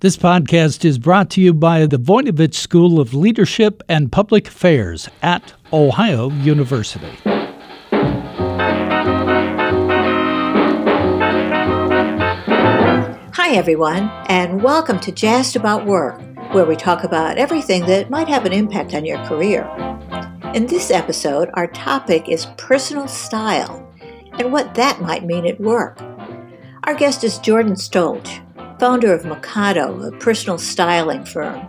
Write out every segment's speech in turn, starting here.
This podcast is brought to you by the Voinovich School of Leadership and Public Affairs at Ohio University. Hi, everyone, and welcome to Jazzed About Work, where we talk about everything that might have an impact on your career. In this episode, our topic is personal style and what that might mean at work. Our guest is Jordan Stolch, founder of Mikado, a personal styling firm.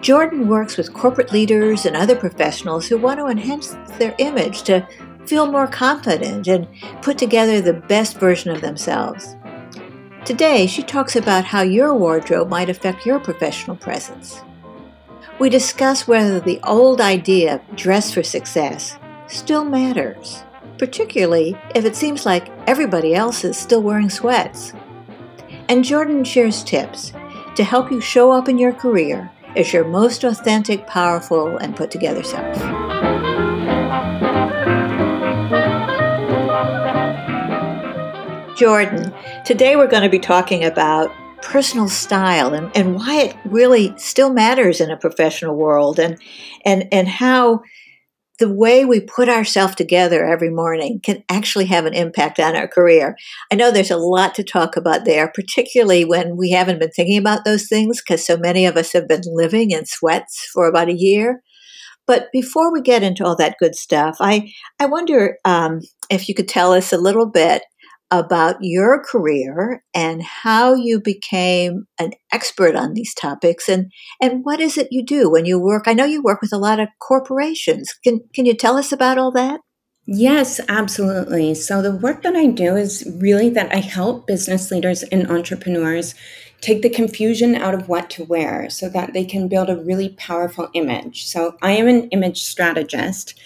Jordan works with corporate leaders and other professionals who want to enhance their image to feel more confident and put together the best version of themselves. Today, she talks about how your wardrobe might affect your professional presence. We discuss whether the old idea of dress for success still matters, particularly if it seems like everybody else is still wearing sweats. And Jordan shares tips to help you show up in your career as your most authentic, powerful, and put together self. Jordan, today we're going to be talking about personal style and, and why it really still matters in a professional world and and and how the way we put ourselves together every morning can actually have an impact on our career. I know there's a lot to talk about there, particularly when we haven't been thinking about those things because so many of us have been living in sweats for about a year. But before we get into all that good stuff, I, I wonder um, if you could tell us a little bit about your career and how you became an expert on these topics and, and what is it you do when you work? I know you work with a lot of corporations. Can, can you tell us about all that? Yes, absolutely. So, the work that I do is really that I help business leaders and entrepreneurs take the confusion out of what to wear so that they can build a really powerful image. So, I am an image strategist,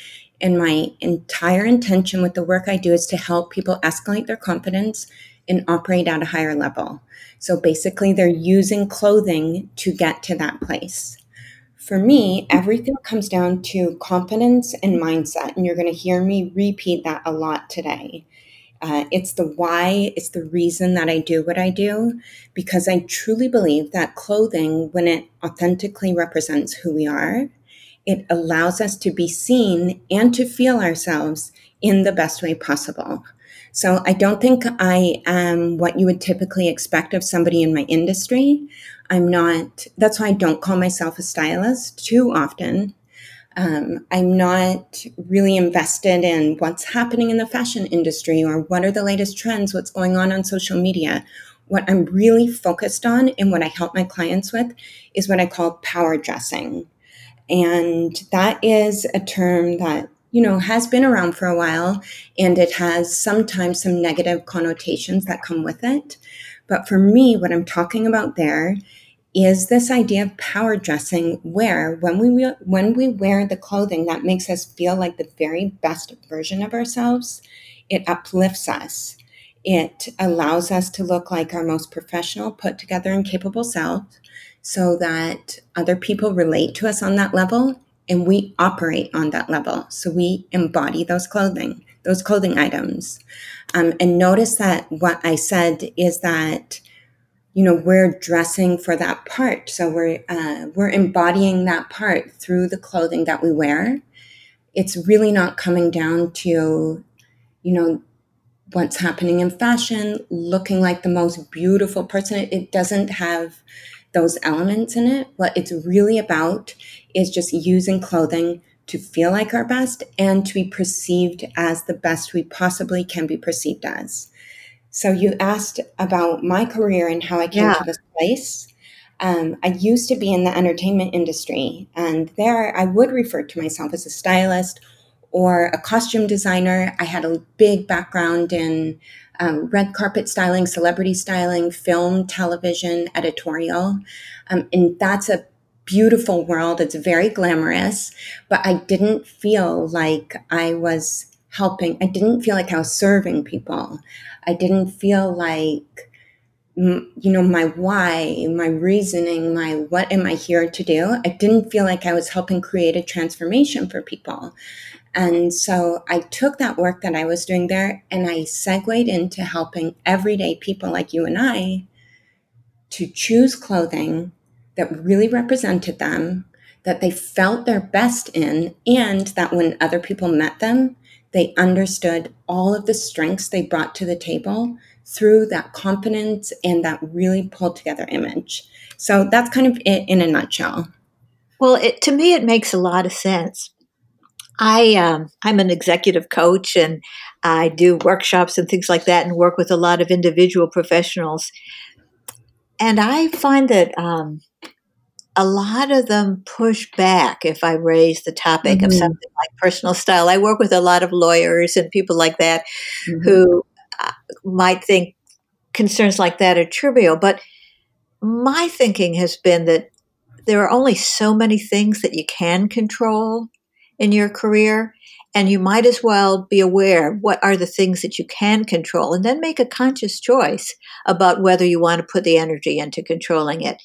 and my entire intention with the work I do is to help people escalate their confidence and operate at a higher level. So basically, they're using clothing to get to that place. For me, everything comes down to confidence and mindset. And you're going to hear me repeat that a lot today. Uh, it's the why, it's the reason that I do what I do, because I truly believe that clothing, when it authentically represents who we are, it allows us to be seen and to feel ourselves in the best way possible. So I don't think I am what you would typically expect of somebody in my industry. I'm not, that's why I don't call myself a stylist too often. Um, I'm not really invested in what's happening in the fashion industry or what are the latest trends, what's going on on social media. What I'm really focused on and what I help my clients with is what I call power dressing. And that is a term that, you know, has been around for a while and it has sometimes some negative connotations that come with it. But for me, what I'm talking about there is this idea of power dressing where when we when we wear the clothing that makes us feel like the very best version of ourselves, it uplifts us. It allows us to look like our most professional, put together, and capable self so that other people relate to us on that level and we operate on that level. So we embody those clothing, those clothing items. Um, and notice that what I said is that, you know, we're dressing for that part. So we're, uh, we're embodying that part through the clothing that we wear. It's really not coming down to, you know, what's happening in fashion, looking like the most beautiful person. It doesn't have those elements in it. What it's really about is just using clothing to feel like our best and to be perceived as the best we possibly can be perceived as. So you asked about my career and how I came yeah. to this place. Um, I used to be in the entertainment industry, and there I would refer to myself as a stylist or a costume designer. I had a big background in um, red carpet styling, celebrity styling, film, television, editorial. Um, and that's a beautiful world. It's very glamorous, but I didn't feel like I was helping. I didn't feel like I was serving people. I didn't feel like, you know, my why, my reasoning, my what am I here to do? I didn't feel like I was helping create a transformation for people. And so I took that work that I was doing there and I segued into helping everyday people like you and I to choose clothing that really represented them, that they felt their best in, and that when other people met them, they understood all of the strengths they brought to the table through that confidence and that really pulled together image. So that's kind of it in a nutshell. Well, it, to me, it makes a lot of sense. I um, I'm an executive coach and I do workshops and things like that and work with a lot of individual professionals. And I find that um, a lot of them push back if I raise the topic mm-hmm. of something like personal style. I work with a lot of lawyers and people like that mm-hmm. who uh, might think concerns like that are trivial. But my thinking has been that there are only so many things that you can control in your career. And you might as well be aware what are the things that you can control and then make a conscious choice about whether you want to put the energy into controlling it.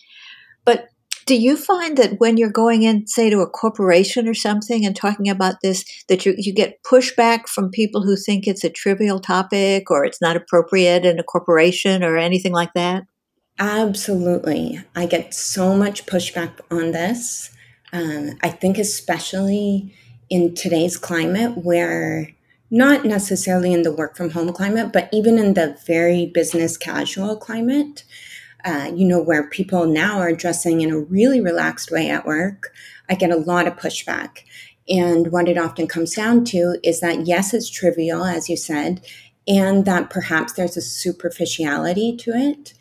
But do you find that when you're going in, say, to a corporation or something and talking about this, that you, you get pushback from people who think it's a trivial topic or it's not appropriate in a corporation or anything like that? Absolutely. I get so much pushback on this. Um, I think, especially in today's climate, where not necessarily in the work from home climate, but even in the very business casual climate, uh, you know, where people now are dressing in a really relaxed way at work, I get a lot of pushback. And what it often comes down to is that, yes, it's trivial, as you said, and that perhaps there's a superficiality to it.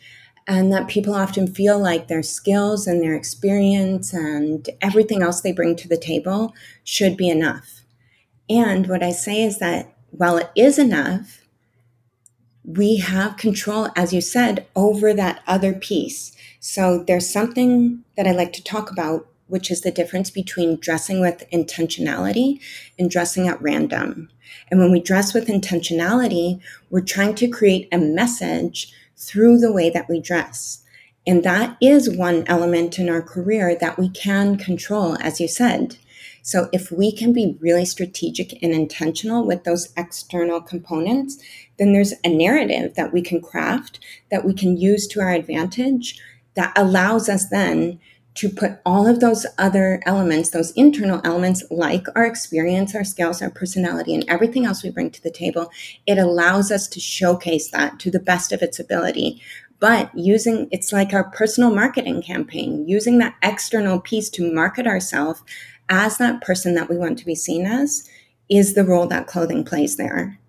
And that people often feel like their skills and their experience and everything else they bring to the table should be enough. And what I say is that while it is enough, we have control, as you said, over that other piece. So there's something that I like to talk about, which is the difference between dressing with intentionality and dressing at random. And when we dress with intentionality, we're trying to create a message through the way that we dress. And that is one element in our career that we can control, as you said. So if we can be really strategic and intentional with those external components, then there's a narrative that we can craft that we can use to our advantage that allows us then to put all of those other elements, those internal elements like our experience, our skills, our personality, and everything else we bring to the table, it allows us to showcase that to the best of its ability. But using it's like our personal marketing campaign, using that external piece to market ourselves as that person that we want to be seen as is the role that clothing plays there.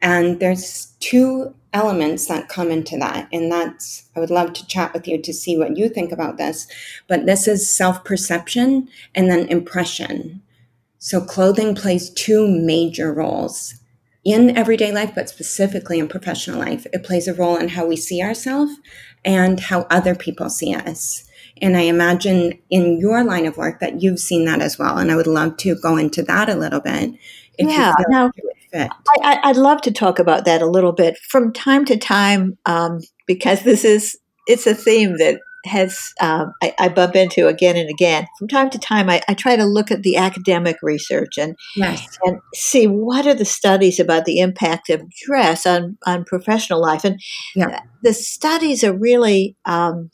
And there's two elements that come into that. And that's, I would love to chat with you to see what you think about this. But this is self perception and then impression. So clothing plays two major roles in everyday life, but specifically in professional life. It plays a role in how we see ourselves and how other people see us. And I imagine in your line of work that you've seen that as well. And I would love to go into that a little bit. yeah. now, I, would love to talk about that a little bit from time to time um, because this is it's a theme that has um, I, I, bump into again and again. From time to time, I, I try to look at the academic research and yes. and see what are the studies about the impact of dress on on professional life. And yeah. the studies are really um,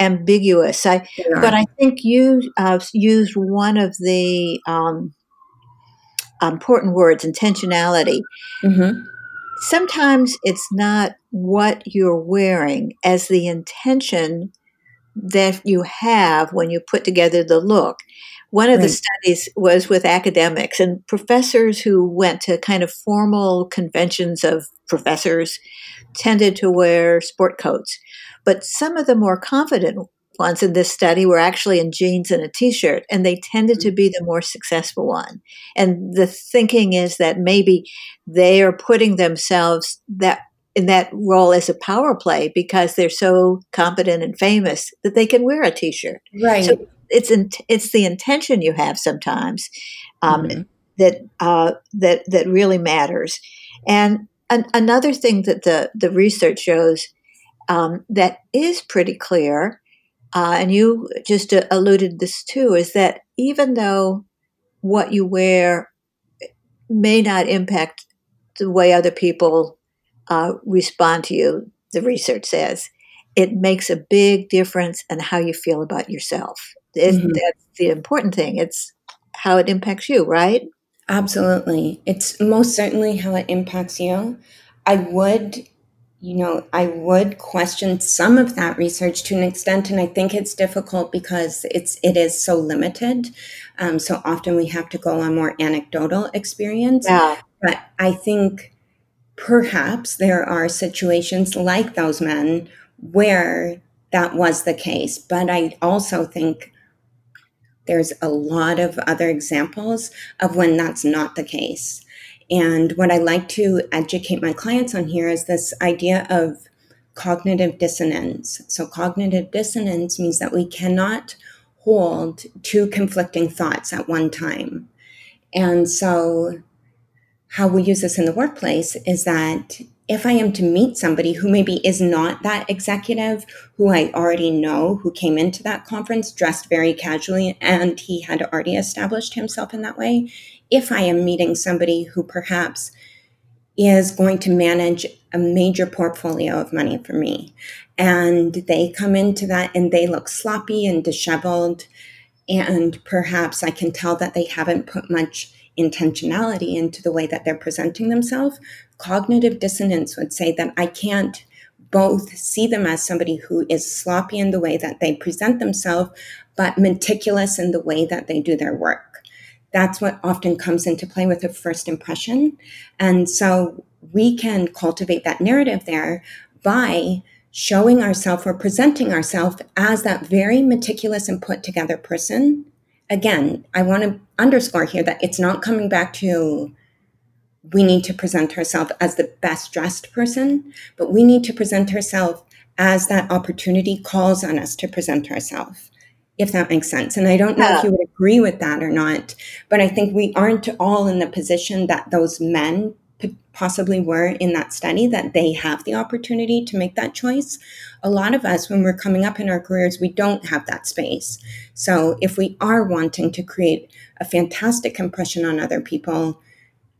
ambiguous. I, but I think you uh, used one of the um, important words, intentionality. Mm-hmm. Sometimes it's not what you're wearing as the intention that you have when you put together the look. One of right. the studies was with academics and professors who went to kind of formal conventions of professors tended to wear sport coats. But some of the more confident ones in this study were actually in jeans and a t-shirt and they tended to be the more successful one. And the thinking is that maybe they are putting themselves that in that role as a power play because they're so competent and famous that they can wear a t-shirt. Right. so it's in, it's the intention you have sometimes um, mm-hmm. that uh, that that really matters. And an, another thing that the the research shows um, that is pretty clear, uh, and you just uh, alluded this too, is that even though what you wear may not impact the way other people uh, respond to you, the research says, it makes a big difference in how you feel about yourself. It, mm-hmm. That's the important thing. It's how it impacts you, right? Absolutely. It's most certainly how it impacts you. I would, you know, I would question some of that research to an extent, and I think it's difficult because it's it is so limited. Um, so often we have to go on more anecdotal experience. Yeah. But I think perhaps there are situations like those men where that was the case. But I also think there's a lot of other examples of when that's not the case. And what I like to educate my clients on here is this idea of cognitive dissonance. So, cognitive dissonance means that we cannot hold two conflicting thoughts at one time. And so, how we use this in the workplace is that if I am to meet somebody who maybe is not that executive, who I already know, who came into that conference dressed very casually and he had already established himself in that way, if I am meeting somebody who perhaps is going to manage a major portfolio of money for me, and they come into that and they look sloppy and disheveled, and perhaps I can tell that they haven't put much intentionality into the way that they're presenting themselves, cognitive dissonance would say that I can't both see them as somebody who is sloppy in the way that they present themselves, but meticulous in the way that they do their work. That's what often comes into play with a first impression. And so we can cultivate that narrative there by showing ourselves or presenting ourselves as that very meticulous and put together person again, I want to underscore here that it's not coming back to we need to present ourselves as the best dressed person, but we need to present ourselves as that opportunity calls on us to present ourselves, if that makes sense. And I don't know yeah. if you would agree with that or not, but I think we aren't all in the position that those men possibly were in that study that they have the opportunity to make that choice. A lot of us, when we're coming up in our careers, we don't have that space. So if we are wanting to create a fantastic impression on other people,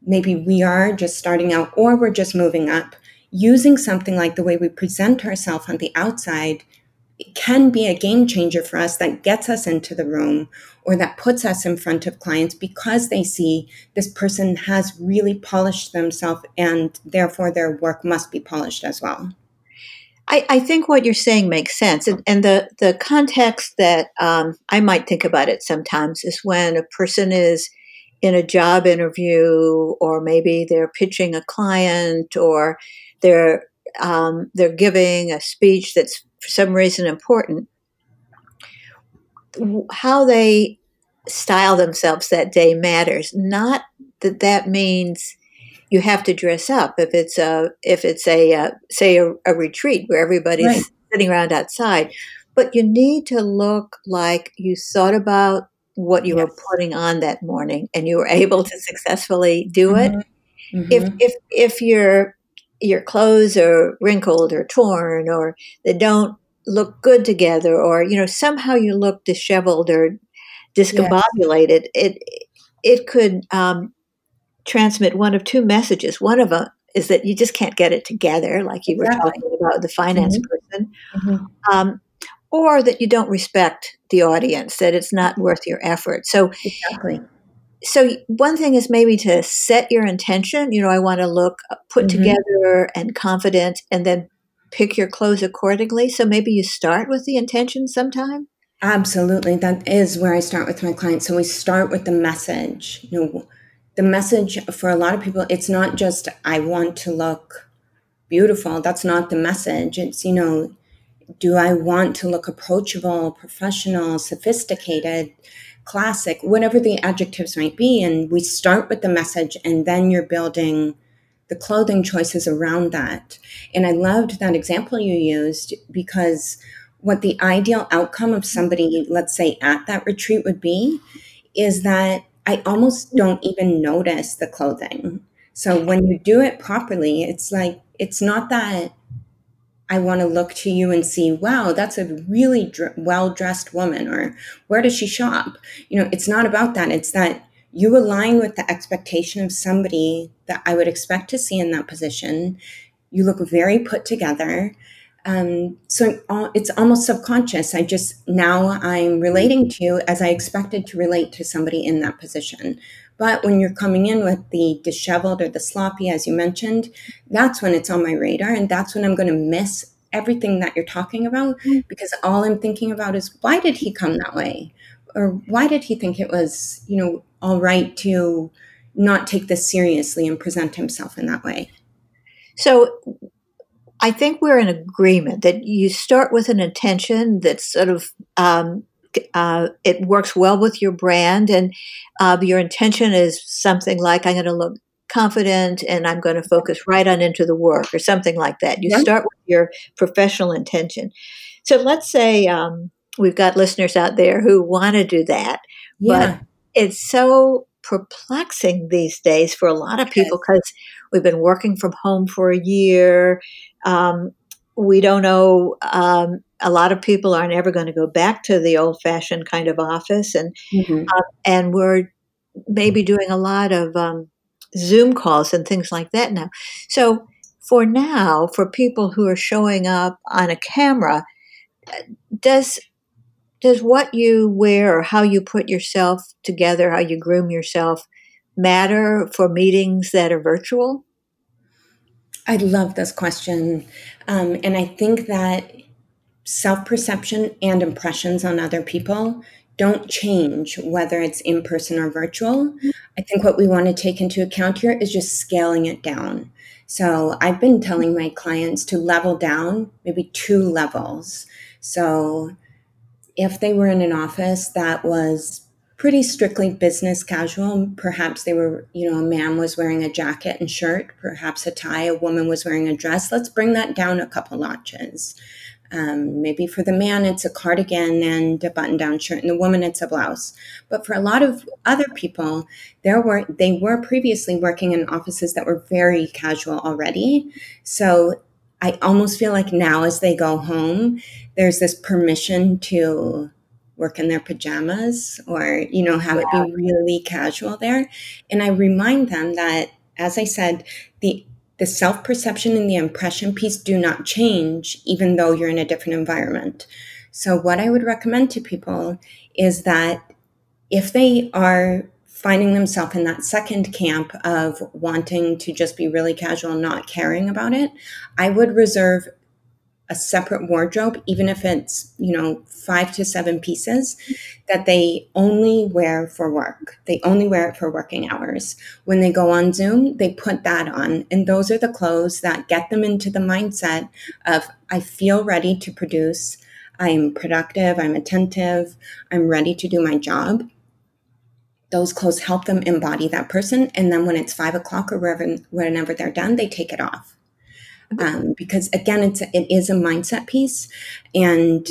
maybe we are just starting out or we're just moving up, using something like the way we present ourselves on the outside can be a game changer for us that gets us into the room or that puts us in front of clients because they see this person has really polished themselves and therefore their work must be polished as well. I, I think what you're saying makes sense. And, and the, the context that um, I might think about it sometimes is when a person is in a job interview, or maybe they're pitching a client, or they're um, they're giving a speech that's for some reason important, how they style themselves that day matters. Not that that means you have to dress up if it's a if it's a uh, say a, a, retreat where everybody's right. sitting around outside, but you need to look like you thought about what you yes. were putting on that morning and you were able to successfully do mm-hmm. it. Mm-hmm. If if if you're your clothes are wrinkled or torn or they don't look good together or you know somehow you look disheveled or discombobulated yes. it it could um, transmit one of two messages one of them is that you just can't get it together like you exactly. were talking about the finance mm-hmm. person mm-hmm. Um, or that you don't respect the audience that it's not worth your effort so exactly so one thing is maybe to set your intention you know i want to look uh, put mm-hmm. together and confident and then pick your clothes accordingly. So maybe you start with the intention sometime. Absolutely that is where i start with my clients. So we start with the message you know the message for a lot of people it's not just i want to look beautiful that's not the message. It's you know do i want to look approachable professional sophisticated classic, whatever the adjectives might be. And we start with the message, and then you're building the clothing choices around that. And I loved that example you used because what the ideal outcome of somebody, let's say, at that retreat would be is that I almost don't even notice the clothing. So when you do it properly, it's like, it's not that I want to look to you and see, wow, that's a really dr- well dressed woman, or where does she shop? You know, it's not about that. It's that you align with the expectation of somebody that I would expect to see in that position. You look very put together. Um, so it's almost subconscious. I just now I'm relating to you as I expected to relate to somebody in that position. But when you're coming in with the disheveled or the sloppy, as you mentioned, that's when it's on my radar. And that's when I'm going to miss everything that you're talking about mm. because all I'm thinking about is why did he come that way? Or why did he think it was, you know, all right to not take this seriously and present himself in that way? So I think we're in agreement that you start with an intention that's sort of um, uh, it works well with your brand, and uh, your intention is something like I'm going to look confident and I'm going to focus right on into the work or something like that. You yeah. start with your professional intention. So let's say um, we've got listeners out there who want to do that, yeah. but it's so perplexing these days for a lot of people because we've been working from home for a year. Um, we don't know. Um, a lot of people aren't ever going to go back to the old fashioned kind of office, and mm-hmm. uh, and we're maybe doing a lot of um, Zoom calls and things like that now. So for now, for people who are showing up on a camera, does does what you wear or how you put yourself together, how you groom yourself, matter for meetings that are virtual? I love this question. Um, and I think that self perception and impressions on other people don't change whether it's in person or virtual. I think what we want to take into account here is just scaling it down. So I've been telling my clients to level down maybe two levels. So if they were in an office that was pretty strictly business casual. Perhaps they were, you know, a man was wearing a jacket and shirt, perhaps a tie, a woman was wearing a dress. Let's bring that down a couple notches. Um, maybe for the man, it's a cardigan and a button-down shirt, and the woman, it's a blouse. But for a lot of other people, there were they were previously working in offices that were very casual already. So I almost feel like now, as they go home, there's this permission to work in their pajamas or you know have yeah. it be really casual there and i remind them that as i said the the self-perception and the impression piece do not change even though you're in a different environment. So what i would recommend to people is that if they are finding themselves in that second camp of wanting to just be really casual not caring about it i would reserve a separate wardrobe, even if it's, you know, five to seven pieces that they only wear for work. They only wear it for working hours. When they go on Zoom, they put that on. And those are the clothes that get them into the mindset of, I feel ready to produce. I'm productive. I'm attentive. I'm ready to do my job. Those clothes help them embody that person. And then when it's five o'clock or wherever, whenever they're done, they take it off um, because again, it's a, it is a mindset piece, and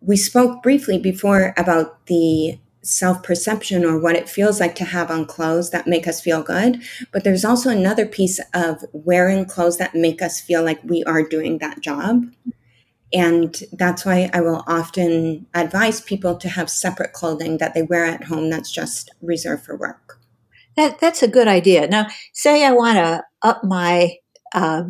we spoke briefly before about the self perception or what it feels like to have on clothes that make us feel good. But there's also another piece of wearing clothes that make us feel like we are doing that job. And that's why I will often advise people to have separate clothing that they wear at home that's just reserved for work. That, that's a good idea. Now, say I want to up my uh,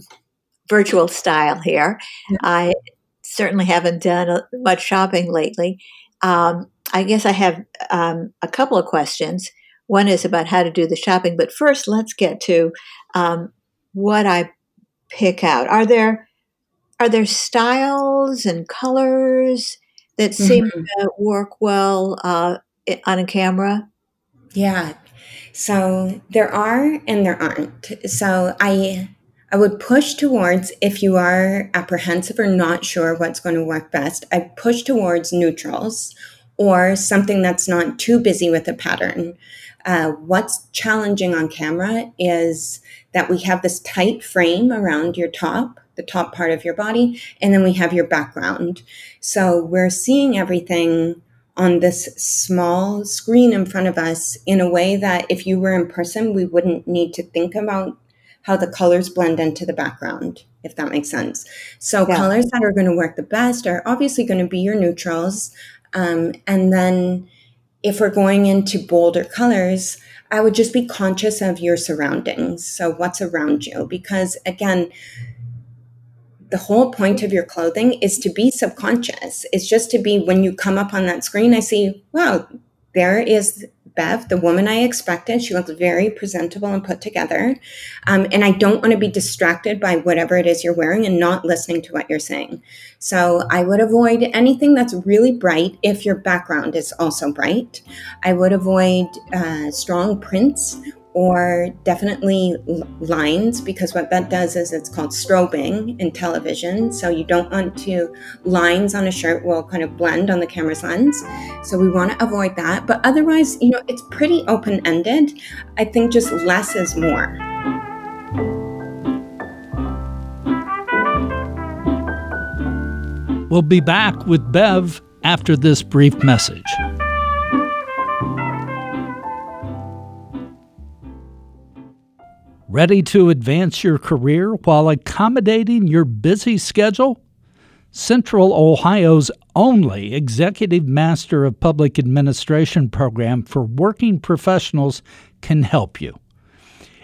virtual style here. Yeah. I certainly haven't done much shopping lately. Um, I guess I have um, a couple of questions. One is about how to do the shopping, but first, let's get to um, what I pick out. Are there are there styles and colors that seem mm-hmm. to work well uh, on a camera? Yeah. So there are and there aren't. So I I would push towards, if you are apprehensive or not sure what's going to work best, I push towards neutrals or something that's not too busy with a pattern. Uh, what's challenging on camera is that we have this tight frame around your top, the top part of your body, and then we have your background. So we're seeing everything on this small screen in front of us in a way that if you were in person, we wouldn't need to think about how the colors blend into the background, if that makes sense. So, yeah. colors that are going to work the best are obviously going to be your neutrals. Um, and then, if we're going into bolder colors, I would just be conscious of your surroundings. So, what's around you? Because again, the whole point of your clothing is to be subconscious. It's just to be when you come up on that screen, I see, wow, there is Bev, the woman I expected. She looks very presentable and put together. Um, and I don't want to be distracted by whatever it is you're wearing and not listening to what you're saying. So I would avoid anything that's really bright if your background is also bright. I would avoid uh, strong prints or definitely lines because what that does is it's called strobing in television. So you don't want to, lines on a shirt will kind of blend on the camera's lens. So we want to avoid that. But otherwise, you know, it's pretty open ended. I think just less is more. We'll be back with Bev after this brief message. Ready to advance your career while accommodating your busy schedule? Central Ohio's only Executive Master of Public Administration program for working professionals can help you.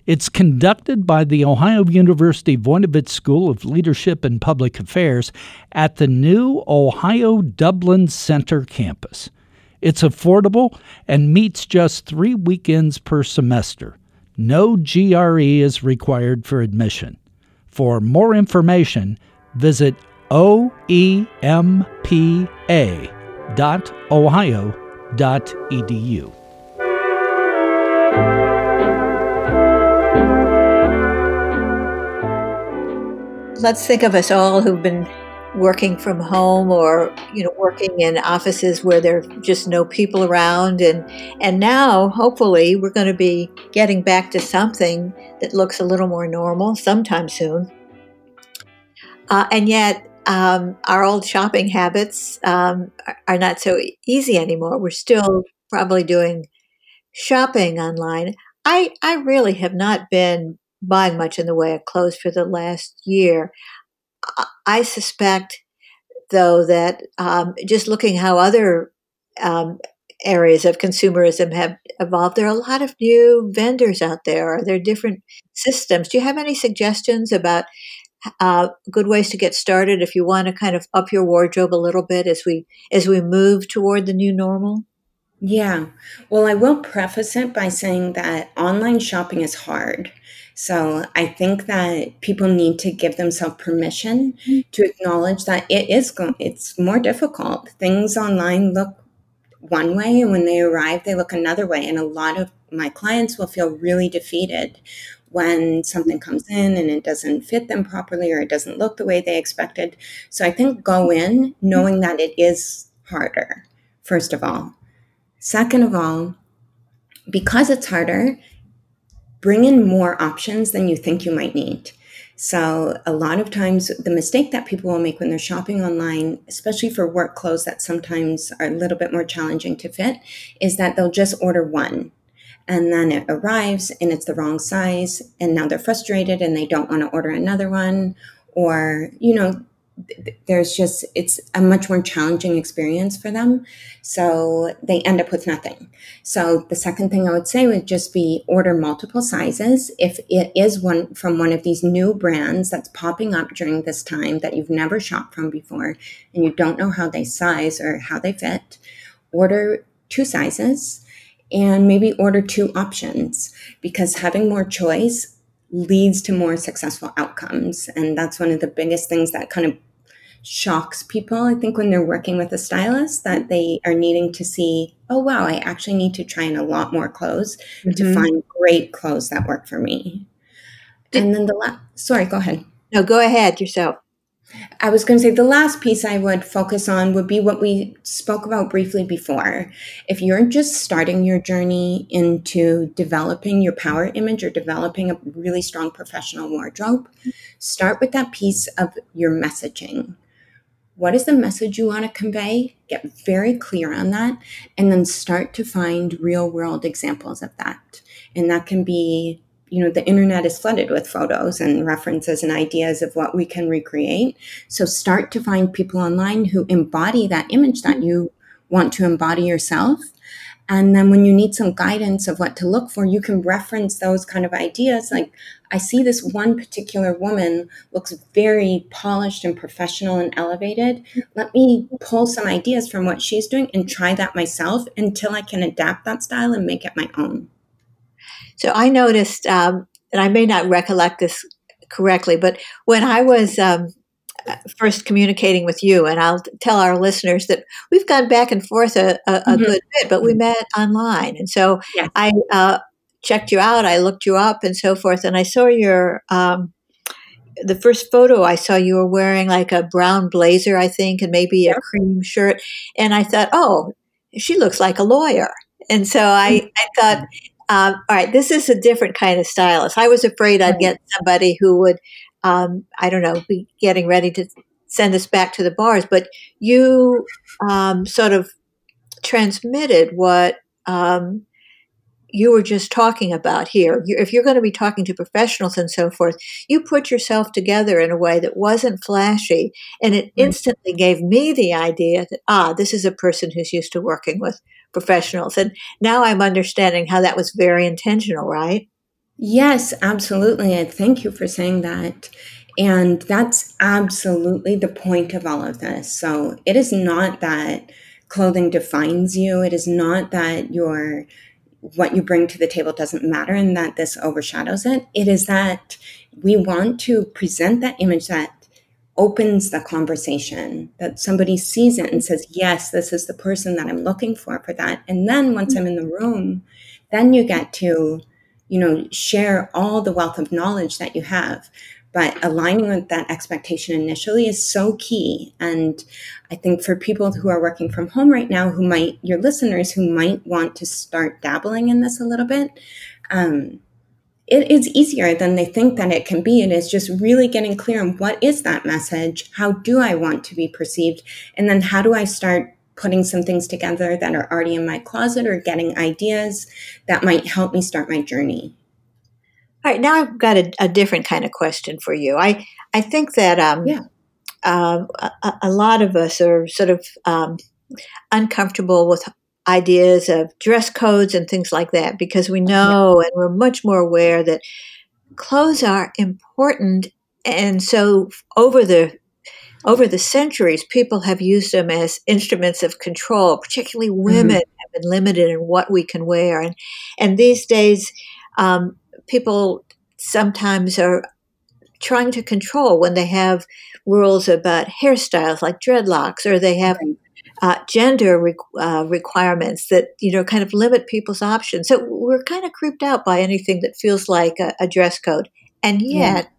It's conducted by the Ohio University Voinovich School of Leadership and Public Affairs at the new Ohio Dublin Center campus. It's affordable and meets just three weekends per semester. No GRE is required for admission. For more information, visit oempa.ohio.edu. Let's think of us all who've been working from home or you know working in offices where there are just no people around. And and now hopefully we're going to be getting back to something that looks a little more normal sometime soon. Uh, and yet um, our old shopping habits um, are not so easy anymore. We're still probably doing shopping online. I i really have not been buying much in the way of clothes for the last year I suspect, though, that um, just looking how other um, areas of consumerism have evolved, there are a lot of new vendors out there. Are there different systems? Do you have any suggestions about uh, good ways to get started if you want to kind of up your wardrobe a little bit as we as we move toward the new normal? Yeah. Well, I will preface it by saying that online shopping is hard. So I think that people need to give themselves permission mm-hmm. to acknowledge that it is going it's more difficult. Things online look one way and when they arrive they look another way and a lot of my clients will feel really defeated when something comes in and it doesn't fit them properly or it doesn't look the way they expected. So I think go in knowing that it is harder, first of all. Second of all, because it's harder, bring in more options than you think you might need. So, a lot of times, the mistake that people will make when they're shopping online, especially for work clothes that sometimes are a little bit more challenging to fit, is that they'll just order one. And then it arrives and it's the wrong size. And now they're frustrated and they don't want to order another one. Or, you know, there's just it's a much more challenging experience for them. So they end up with nothing. So the second thing i would say would just be order multiple sizes. If it is one from one of these new brands that's popping up during this time that you've never shopped from before and you don't know how they size or how they fit order two sizes and maybe order two options. Because having more choice leads to more successful outcomes. And that's one of the biggest things that kind of shocks people, I think, when they're working with a stylist, that they are needing to see, oh, wow, I actually need to try in a lot more clothes mm-hmm. to find great clothes that work for me. Did, and then the last, sorry, go ahead. No, go ahead yourself. I was going to say the last piece I would focus on would be what we spoke about briefly before. If you're just starting your journey into developing your power image or developing a really strong professional wardrobe, start with that piece of your messaging what is the message you want to convey? Get very clear on that, and then start to find real world examples of that. And that can be, you know, the internet is flooded with photos and references and ideas of what we can recreate. So start to find people online who embody that image that you want to embody yourself. And then when you need some guidance of what to look for, you can reference those kind of ideas. Like, I see this one particular woman looks very polished and professional and elevated. Let me pull some ideas from what she's doing and try that myself until I can adapt that style and make it my own. So I noticed, um, and I may not recollect this correctly, but when I was um, first communicating with you, and I'll tell our listeners that we've gone back and forth a, a, a mm-hmm. good bit, but we met online, and so yes. I uh, checked you out, I looked you up, and so forth, and I saw your. Um, the first photo I saw, you were wearing like a brown blazer, I think, and maybe a cream shirt. And I thought, oh, she looks like a lawyer. And so I, I thought, um, all right, this is a different kind of stylist. I was afraid I'd get somebody who would um, I don't know, be getting ready to send us back to the bars. But you um, sort of transmitted what um, you were just talking about here. if you're going to be talking to professionals and so forth, you put yourself together in a way that wasn't flashy, and it instantly gave me the idea that ah, this is a person who's used to working with professionals. And now I'm understanding how that was very intentional, right? Yes, absolutely. And thank you for saying that. And that's absolutely the point of all of this. So it is not that clothing defines you. It is not that your what you bring to the table doesn't matter and that this overshadows it. It is that we want to present that image that opens the conversation, that somebody sees it and says, Yes, this is the person that I'm looking for for that. And then once I'm in the room, then you get to you know, share all the wealth of knowledge that you have. But aligning with that expectation initially is so key. And I think for people who are working from home right now, who might, your listeners who might want to start dabbling in this a little bit, um, it is easier than they think that it can be. It is just really getting clear on what is that message? How do I want to be perceived? And then how do I start putting some things together that are already in my closet or getting ideas that might help me start my journey. All right, now I've got a, a different kind of question for you. I I think that um, yeah. Uh, a, a, lot of us are sort of um, uncomfortable with ideas of dress codes and things like that because we know yeah. and we're much more aware that clothes are important and so over the over the centuries, people have used them as instruments of control, particularly mm-hmm. women mm-hmm. have been limited in what we can wear. And, and these days, um, people sometimes are trying to control when they have rules about hairstyles like dreadlocks or they have uh, gender re- uh, requirements that you know kind of limit people's options. So we're kind of creeped out by anything that feels like a, a dress code. And yet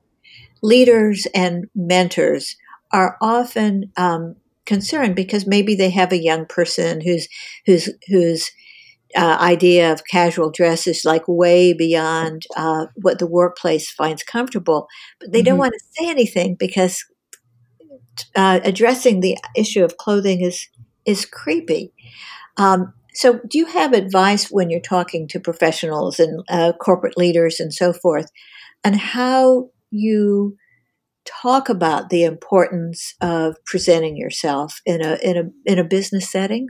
leaders and mentors are often um, concerned because maybe they have a young person who's who's whose uh, idea of casual dress is like way beyond uh, what the workplace finds comfortable, but they mm-hmm. don't want to say anything because uh, addressing the issue of clothing is is creepy. Um, so, do you have advice when you're talking to professionals and uh, corporate leaders and so forth, and how you talk about the importance of presenting yourself in a in a in a business setting?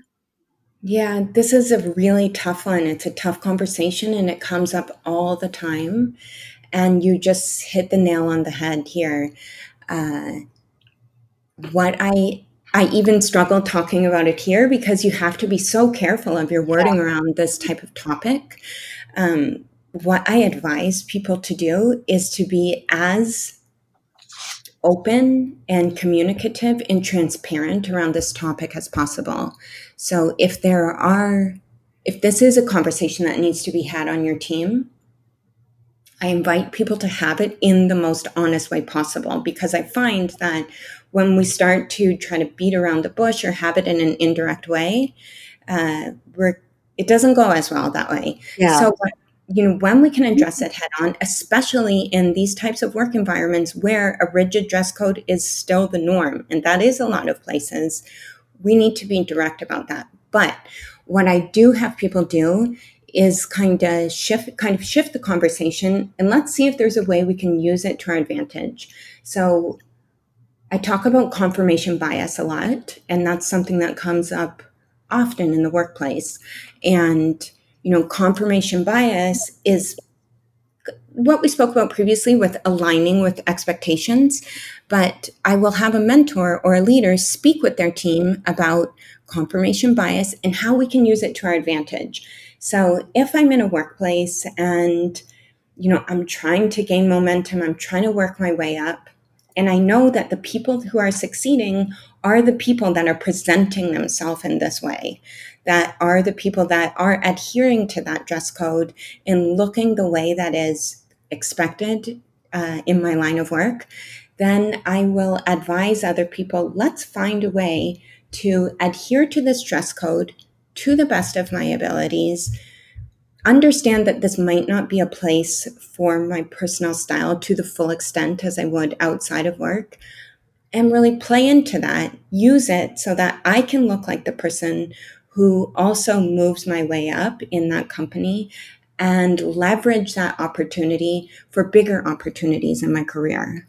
Yeah, this is a really tough one. It's a tough conversation and it comes up all the time. And you just hit the nail on the head here. Uh, what I I even struggle talking about it here because you have to be so careful of your wording yeah. around this type of topic. Um, what I advise people to do is to be as open and communicative and transparent around this topic as possible. So if there are, if this is a conversation that needs to be had on your team, I invite people to have it in the most honest way possible because I find that when we start to try to beat around the bush or have it in an indirect way, uh, we're it doesn't go as well that way. Yeah. So you know, when we can address it head on, especially in these types of work environments where a rigid dress code is still the norm, and that is a lot of places, we need to be direct about that. But what I do have people do is kind of shift kind of shift the conversation and let's see if there's a way we can use it to our advantage. So I talk about confirmation bias a lot, and that's something that comes up often in the workplace. And, you know, confirmation bias is what we spoke about previously with aligning with expectations. But I will have a mentor or a leader speak with their team about confirmation bias and how we can use it to our advantage. So if I'm in a workplace and you know, I'm trying to gain momentum, I'm trying to work my way up, and I know that the people who are succeeding are the people that are presenting themselves in this way, that are the people that are adhering to that dress code and looking the way that is expected uh, in my line of work, then I will advise other people let's find a way to adhere to this dress code to the best of my abilities understand that this might not be a place for my personal style to the full extent as I would outside of work. And really play into that, use it so that I can look like the person who also moves my way up in that company and leverage that opportunity for bigger opportunities in my career.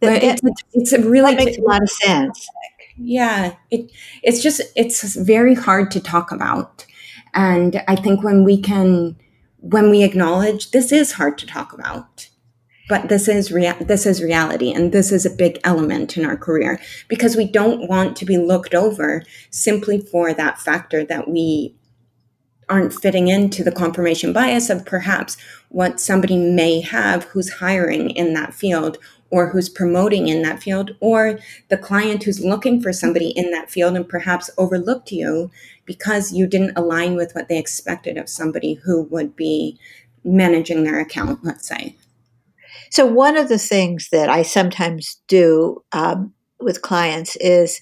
But it's, it's a really makes a lot of sense. Yeah, it, it's just it's very hard to talk about and I think when we can, when we acknowledge this is hard to talk about, but this is rea- this is reality, and this is a big element in our career because we don't want to be looked over simply for that factor that we aren't fitting into the confirmation bias of perhaps what somebody may have who's hiring in that field or who's promoting in that field, or the client who's looking for somebody in that field and perhaps overlooked you because you didn't align with what they expected of somebody who would be managing their account, let's say. So, one of the things that I sometimes do um, with clients is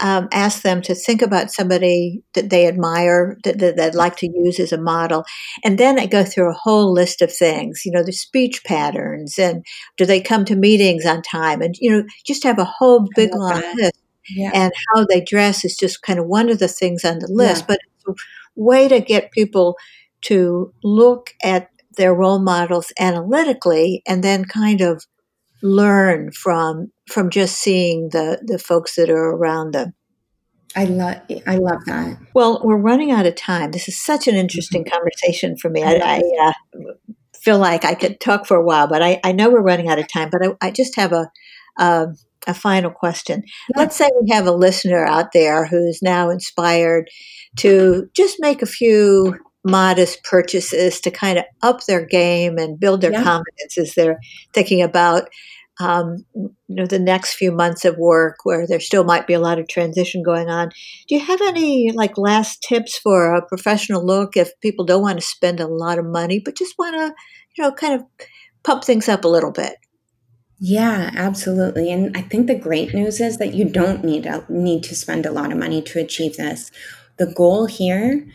um, ask them to think about somebody that they admire, that, that they'd like to use as a model. And then I go through a whole list of things, you know, the speech patterns and do they come to meetings on time? And, you know, just have a whole big long that. list. Yeah. And how they dress is just kind of one of the things on the list. Yeah. But it's a way to get people to look at their role models analytically and then kind of learn from from just seeing the the folks that are around them. I love I love that. Well, we're running out of time. This is such an interesting mm-hmm. conversation for me. I, I uh, feel like I could talk for a while, but I, I know we're running out of time. But I, I just have a um, a final question. Yeah. Let's say we have a listener out there who's now inspired to just make a few modest purchases to kind of up their game and build their yeah. confidence as they're thinking about um, you know the next few months of work where there still might be a lot of transition going on do you have any like last tips for a professional look if people don't want to spend a lot of money but just want to you know kind of pump things up a little bit yeah, absolutely. And I think the great news is that you don't need a, need to spend a lot of money to achieve this. The goal here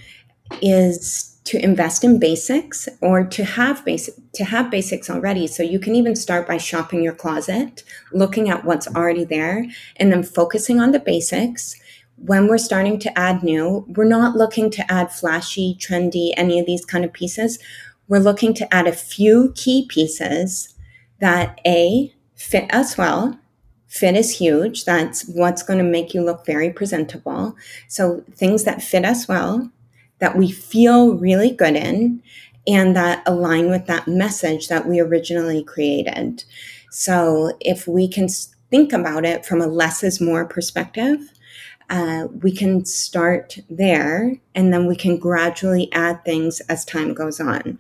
is to invest in basics or to have basic to have basics already. So you can even start by shopping your closet looking at what's already there and then focusing on the basics. When we're starting to add new we're not looking to add flashy trendy any of these kind of pieces. We're looking to add a few key pieces that a fit us well fit is huge that's what's going to make you look very presentable. So things that fit us well that we feel really good in and that align with that message that we originally created. So if we can think about it from a less is more perspective, uh, we can start there and then we can gradually add things as time goes on.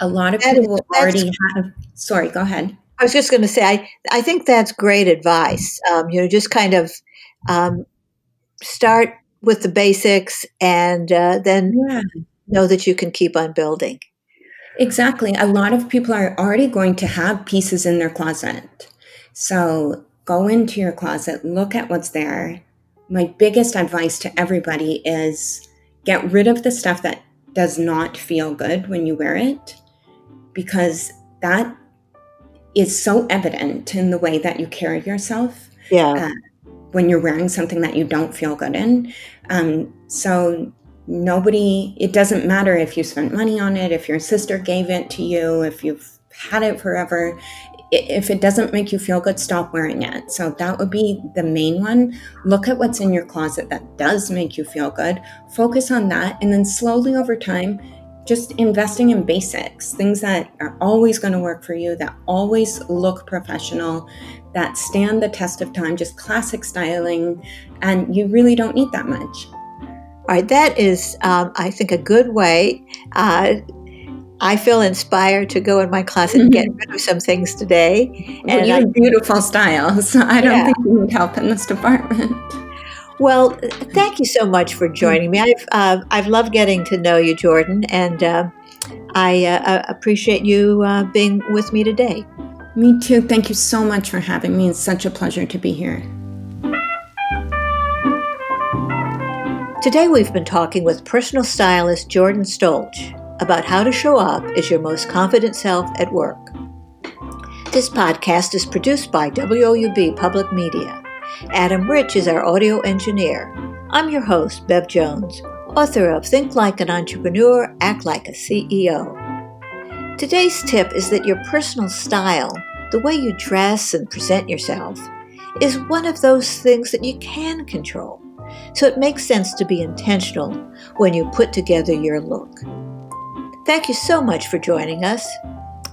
A lot of people will already have, sorry, go ahead. I was just going to say, I, I think that's great advice. Um, you know, just kind of um, start with the basics and uh, then yeah. know that you can keep on building. Exactly. A lot of people are already going to have pieces in their closet. So go into your closet, look at what's there. My biggest advice to everybody is get rid of the stuff that does not feel good when you wear it because that is so evident in the way that you carry yourself. Yeah. Uh, when you're wearing something that you don't feel good in. Um, so nobody, it doesn't matter if you spent money on it, if your sister gave it to you, if you've had it forever. if it doesn't make you feel good, stop wearing it. So that would be the main one. Look at what's in your closet that does make you feel good. Focus on that. And then slowly over time, just investing in basics, things that are always going to work for you, that always look professional, that stand the test of time, just classic styling. And you really don't need that much. All right, that is, um, I think, a good way. Uh, I feel inspired to go in my closet and get mm-hmm. rid of some things today. Well, and you have beautiful style, so I don't yeah. think you need help in this department. Well, thank you so much for joining me. I've uh, I've loved getting to know you, Jordan, and uh, I uh, appreciate you uh, being with me today. Me too. Thank you so much for having me. It's such a pleasure to be here. Today, we've been talking with personal stylist Jordan Stolch about how to show up as your most confident self at work. This podcast is produced by WOUB Public Media. Adam Rich is our audio engineer. I'm your host, Bev Jones, author of Think Like an Entrepreneur, Act Like a CEO. Today's tip is that your personal style, the way you dress and present yourself, is one of those things that you can control. So it makes sense to be intentional when you put together your look. Thank you so much for joining us.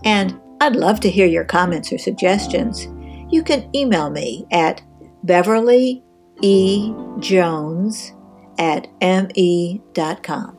And I'd love to hear your comments or suggestions. You can email me at Beverly E. Jones at me.com.